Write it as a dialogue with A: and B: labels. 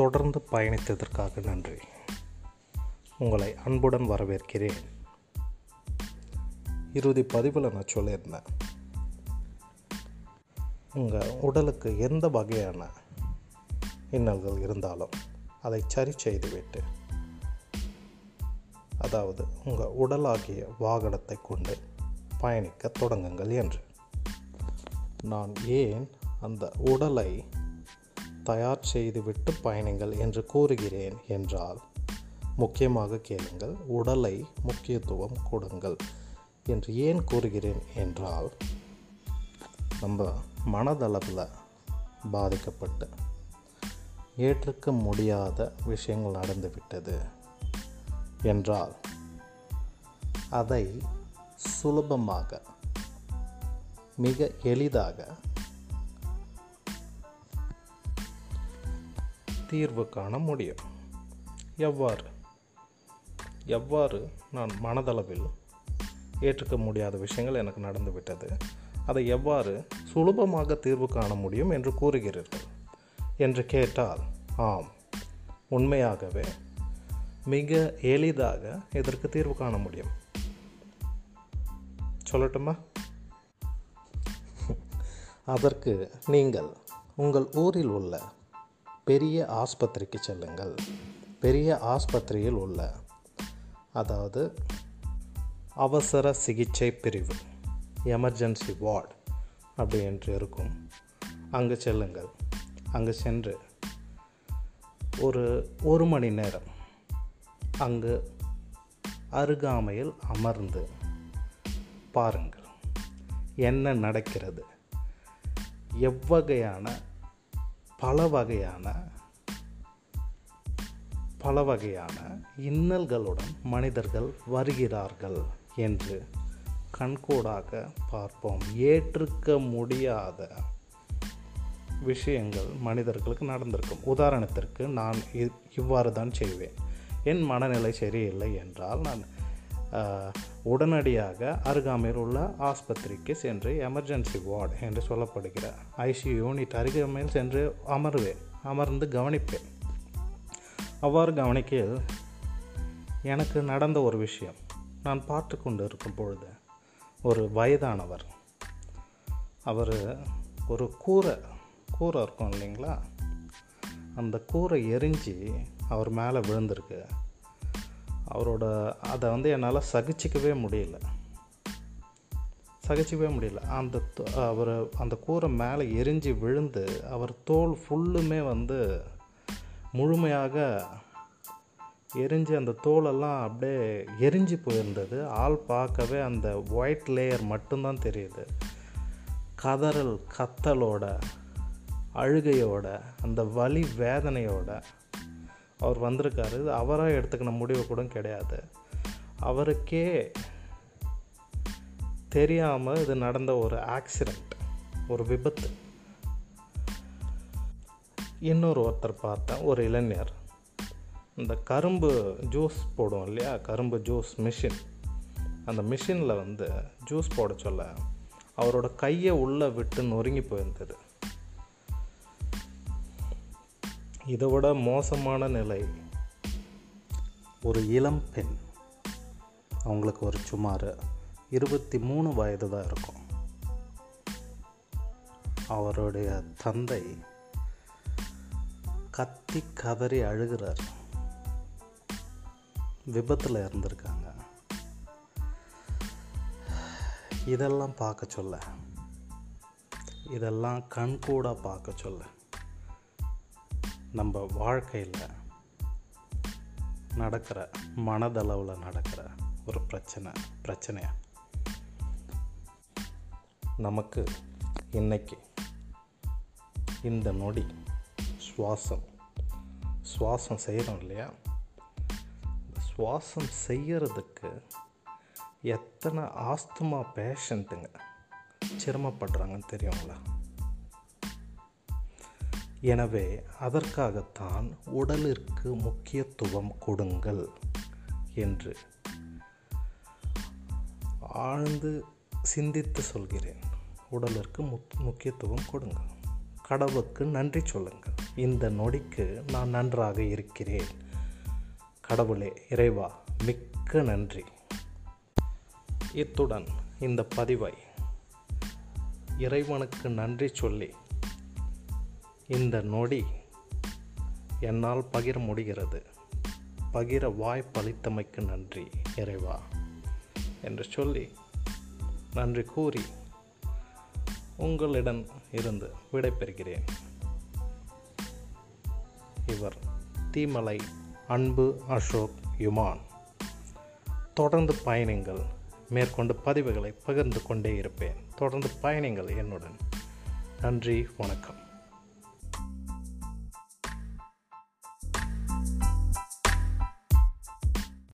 A: தொடர்ந்து பயணித்ததற்காக நன்றி. உங்களை அன்புடன் வரவேற்கிறேன். இறுதி பதிவில் நான் சொல்லியிருந்தேன். உங்கள் உடலுக்கு எந்த வகையான இன்னல்கள் இருந்தாலும் அதை சரி செய்துவிட்டு அதாவது உங்கள் உடலாகிய வாகனத்தை கொண்டு பயணிக்க தொடங்குங்கள் என்று. நான் ஏன் அந்த உடலை தயார் செய்துவிட்டு பயணிங்கள் என்று கூறுகிறேன் என்றால் முக்கியமாக கேளுங்கள் உடலை முக்கியத்துவம் கொடுங்கள் என்று ஏன் கூறுகிறேன் என்றால் நம்ம மனதளவில் பாதிக்கப்பட்டு ஏற்றுக்க முடியாத விஷயங்கள் நடந்துவிட்டது என்றால் அதை சுலபமாக மிக எளிதாக தீர்வு காண முடியும். எவ்வாறு? எவ்வாறு நான் மனதளவில் ஏற்றுக்க முடியாத விஷயங்கள் எனக்கு நடந்துவிட்டது? அதை எவ்வாறு சுலபமாக தீர்வு காண முடியும் என்று கூறுகிறீர்கள்? என்று கேட்டால் ஆம். உண்மையாகவே மிக எளிதாக இதற்கு தீர்வு காண முடியும். சொல்லட்டுமா? அதற்கு நீங்கள் உங்கள் ஊரில் உள்ள பெரிய ஆஸ்பத்திரிக்கு செல்லுங்கள். பெரிய ஆஸ்பத்திரியில் உள்ள அதாவது அவசர சிகிச்சை பிரிவு எமர்ஜென்சி வார்டு அப்படி என்று இருக்கும். அங்கு செல்லுங்கள். அங்கு சென்று ஒரு ஒரு மணி நேரம் அங்கு அருகாமையில் அமர்ந்து பாருங்கள். என்ன நடக்கிறது? எவ்வகையான பல வகையான பல வகையான இன்னல்களுடன் மனிதர்கள் வருகிறார்கள் என்று கண்கூடாக பார்ப்போம். ஏற்றுக்க முடியாத விஷயங்கள் மனிதர்களுக்கு நடந்திருக்கும். உதாரணத்திற்கு நான் இவ்வாறு தான் செய்வேன். என் மனநிலை சரியில்லை என்றால் நான் உடனடியாக அருகாமையில் உள்ள ஆஸ்பத்திரிக்கு சென்று எமர்ஜென்சி வார்டு என்று சொல்லப்படுகிற ஐசியூ யூனிட் அருகாமையில் சென்று அமர்வேன் அமர்ந்து கவனிப்பேன் அவ்வாறு கவனிக்கையில் எனக்கு நடந்த ஒரு விஷயம். நான் பார்த்து கொண்டு இருக்கும் பொழுது ஒரு வயதானவர். அவர் ஒரு கூரை கூரை இருக்கும் இல்லைங்களா? அந்த கூரை எரிஞ்சு அவர் மேலே விழுந்திருக்கு. அவரோட அதை வந்து என்னால் சகிச்சிக்கவே முடியல. சகிச்சிக்கவே முடியல. அந்த அவர் அந்த கூரை மேலே எரிஞ்சு விழுந்து அவர் தோல் ஃபுல்லுமே வந்து முழுமையாக எரிஞ்சு அந்த தோலெல்லாம் அப்படியே எரிஞ்சு போயிருந்தது. ஆள் பார்க்கவே அந்த ஒயிட் லேயர் மட்டும்தான் தெரியுது. கதறல் கத்தலோட அழுகையோட அந்த வலி வேதனையோட அவர் வந்திருக்காரு. இது அவராக எடுத்துக்கின முடிவு கூட கிடையாது. அவருக்கே தெரியாமல் இது நடந்த ஒரு ஆக்சிடெண்ட் ஒரு விபத்து. இன்னொரு ஒருத்தர் பார்த்தேன் ஒரு இளைஞர். இந்த கரும்பு ஜூஸ் போடுவோம் இல்லையா? கரும்பு ஜூஸ் மிஷின். அந்த மிஷினில் வந்து ஜூஸ் போட சொல்ல அவரோட கையை உள்ளே விட்டு நொறுங்கி போயிருந்தது. இதை விட மோசமான நிலை. ஒரு இளம் பெண். அவங்களுக்கு ஒரு சுமார் இருபத்தி மூணு வயது தான் இருக்கும். அவருடைய தந்தை கத்தி கதறி அழுகிறார். விபத்தில் இருந்திருக்காங்க. இதெல்லாம் பார்க்க சொல்ல. இதெல்லாம் கண்கூடாக பார்க்க சொல்ல. நம்ம வாழ்க்கையில் நடக்கிற மனதளவில் நடக்கிற ஒரு பிரச்சனை பிரச்சனையா? நமக்கு இன்னைக்கு இந்த நொடி சுவாசம் சுவாசம் செய்கிறோம் இல்லையா? சுவாசம் செய்கிறதுக்கு எத்தனை ஆஸ்துமா பேஷண்ட்டுங்க சிரமப்படுறாங்கன்னு தெரியுங்களா? எனவே அதற்காகத்தான் உடலிற்கு முக்கியத்துவம் கொடுங்கள் என்று ஆழ்ந்து சிந்தித்து சொல்கிறேன். உடலிற்கு முக் முக்கியத்துவம் கொடுங்கள். கடவுளுக்கு நன்றி சொல்லுங்கள். இந்த நொடிக்கு நான் நன்றாக இருக்கிறேன். கடவுளே இறைவா மிக்க நன்றி. இத்துடன் இந்த பதிவை இறைவனுக்கு நன்றி சொல்லி இந்த நொடி என்னால் பகிர முடிகிறது. பகிர வாய்ப்பளித்தமைக்கு நன்றி இறைவா என்று சொல்லி நன்றி கூறி உங்களிடம் இருந்து விடைபெறுகிறேன் இவர் தீமலை அன்பு அசோக் யுமான். தொடர்ந்து பயணிங்கள் மேற்கொண்டு பதிவுகளை பகிர்ந்து கொண்டே இருப்பேன். தொடர்ந்து பயணிங்கள் என்னுடன். நன்றி வணக்கம்.